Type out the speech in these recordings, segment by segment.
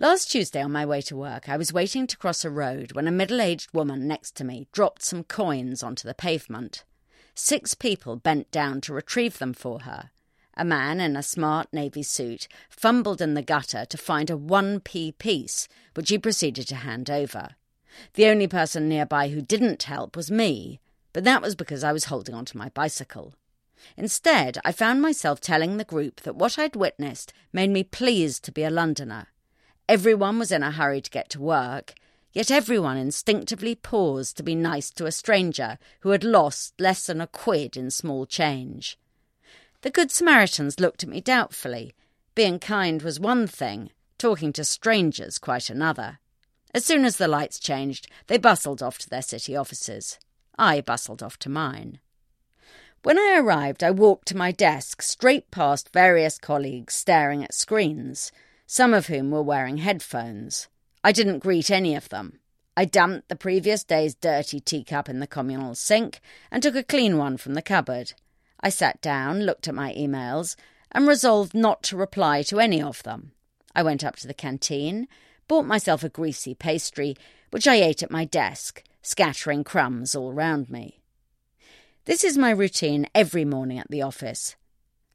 Last Tuesday on my way to work, I was waiting to cross a road when a middle-aged woman next to me dropped some coins onto the pavement. Six people bent down to retrieve them for her. A man in a smart navy suit fumbled in the gutter to find a 1p piece, which he proceeded to hand over. The only person nearby who didn't help was me, but that was because I was holding onto my bicycle. Instead, I found myself telling the group that what I'd witnessed made me pleased to be a Londoner. Everyone was in a hurry to get to work, yet everyone instinctively paused to be nice to a stranger who had lost less than a quid in small change. The Good Samaritans looked at me doubtfully. Being kind was one thing, talking to strangers quite another. As soon as the lights changed, they bustled off to their city offices. I bustled off to mine. When I arrived, I walked to my desk, straight past various colleagues staring at screens some of whom were wearing headphones. I didn't greet any of them. I dumped the previous day's dirty teacup in the communal sink and took a clean one from the cupboard. I sat down, looked at my emails, and resolved not to reply to any of them. I went up to the canteen, bought myself a greasy pastry, which I ate at my desk, scattering crumbs all round me. This is my routine every morning at the office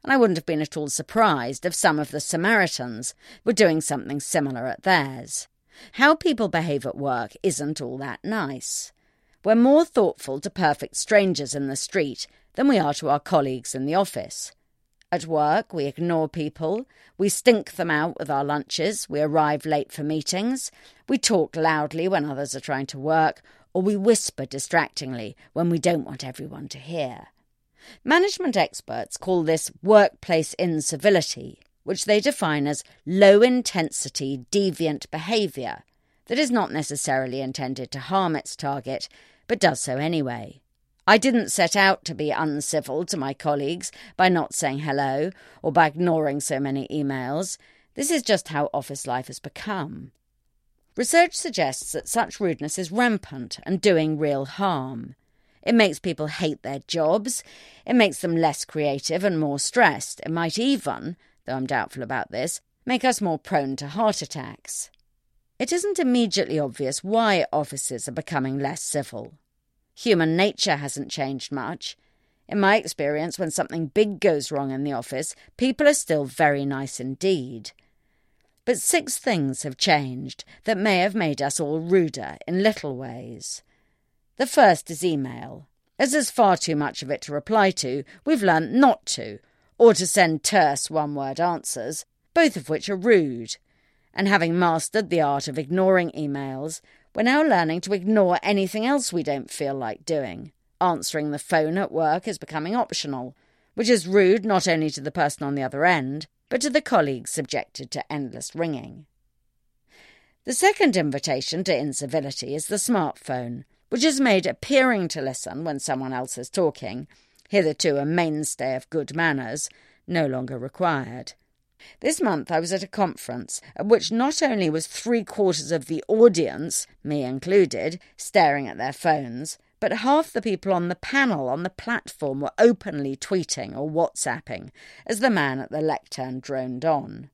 and I wouldn't have been at all surprised if some of the Samaritans were doing something similar at theirs. How people behave at work isn't all that nice. We're more thoughtful to perfect strangers in the street than we are to our colleagues in the office. At work, we ignore people, we stink them out with our lunches, we arrive late for meetings, we talk loudly when others are trying to work, or we whisper distractingly when we don't want everyone to hear. Management experts call this workplace incivility, which they define as low intensity deviant behaviour that is not necessarily intended to harm its target, but does so anyway. I didn't set out to be uncivil to my colleagues by not saying hello or by ignoring so many emails. This is just how office life has become. Research suggests that such rudeness is rampant and doing real harm. It makes people hate their jobs. It makes them less creative and more stressed. It might even, though I'm doubtful about this, make us more prone to heart attacks. It isn't immediately obvious why offices are becoming less civil. Human nature hasn't changed much. In my experience, when something big goes wrong in the office, people are still very nice indeed. But six things have changed that may have made us all ruder in little ways. The first is email. As there's far too much of it to reply to, we've learnt not to, or to send terse one word answers, both of which are rude. And having mastered the art of ignoring emails, we're now learning to ignore anything else we don't feel like doing. Answering the phone at work is becoming optional, which is rude not only to the person on the other end, but to the colleagues subjected to endless ringing. The second invitation to incivility is the smartphone, which is made appearing to listen when someone else is talking, hitherto a mainstay of good manners, no longer required. This month I was at a conference at which not only was three quarters of the audience, me included, staring at their phones, but half the people on the panel on the platform were openly tweeting or WhatsApping as the man at the lectern droned on.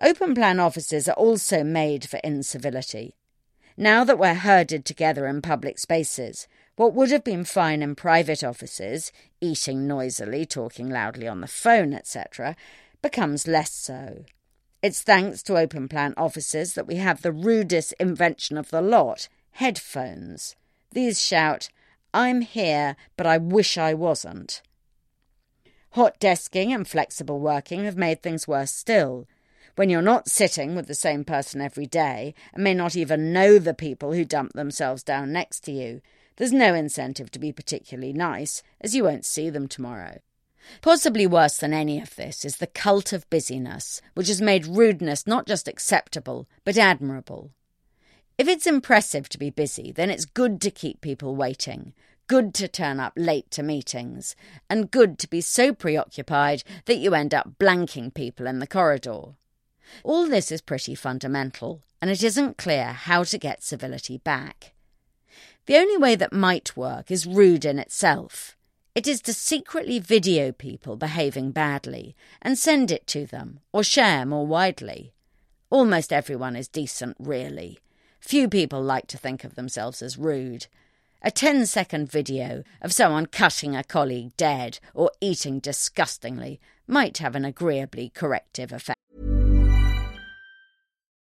Open plan offices are also made for incivility. Now that we're herded together in public spaces, what would have been fine in private offices, eating noisily, talking loudly on the phone, etc., becomes less so. It's thanks to open plan offices that we have the rudest invention of the lot headphones. These shout, I'm here, but I wish I wasn't. Hot desking and flexible working have made things worse still when you're not sitting with the same person every day and may not even know the people who dump themselves down next to you, there's no incentive to be particularly nice, as you won't see them tomorrow. Possibly worse than any of this is the cult of busyness, which has made rudeness not just acceptable, but admirable. If it's impressive to be busy, then it's good to keep people waiting, good to turn up late to meetings, and good to be so preoccupied that you end up blanking people in the corridor. All this is pretty fundamental, and it isn't clear how to get civility back. The only way that might work is rude in itself. It is to secretly video people behaving badly and send it to them or share more widely. Almost everyone is decent, really. Few people like to think of themselves as rude. A 10 second video of someone cutting a colleague dead or eating disgustingly might have an agreeably corrective effect.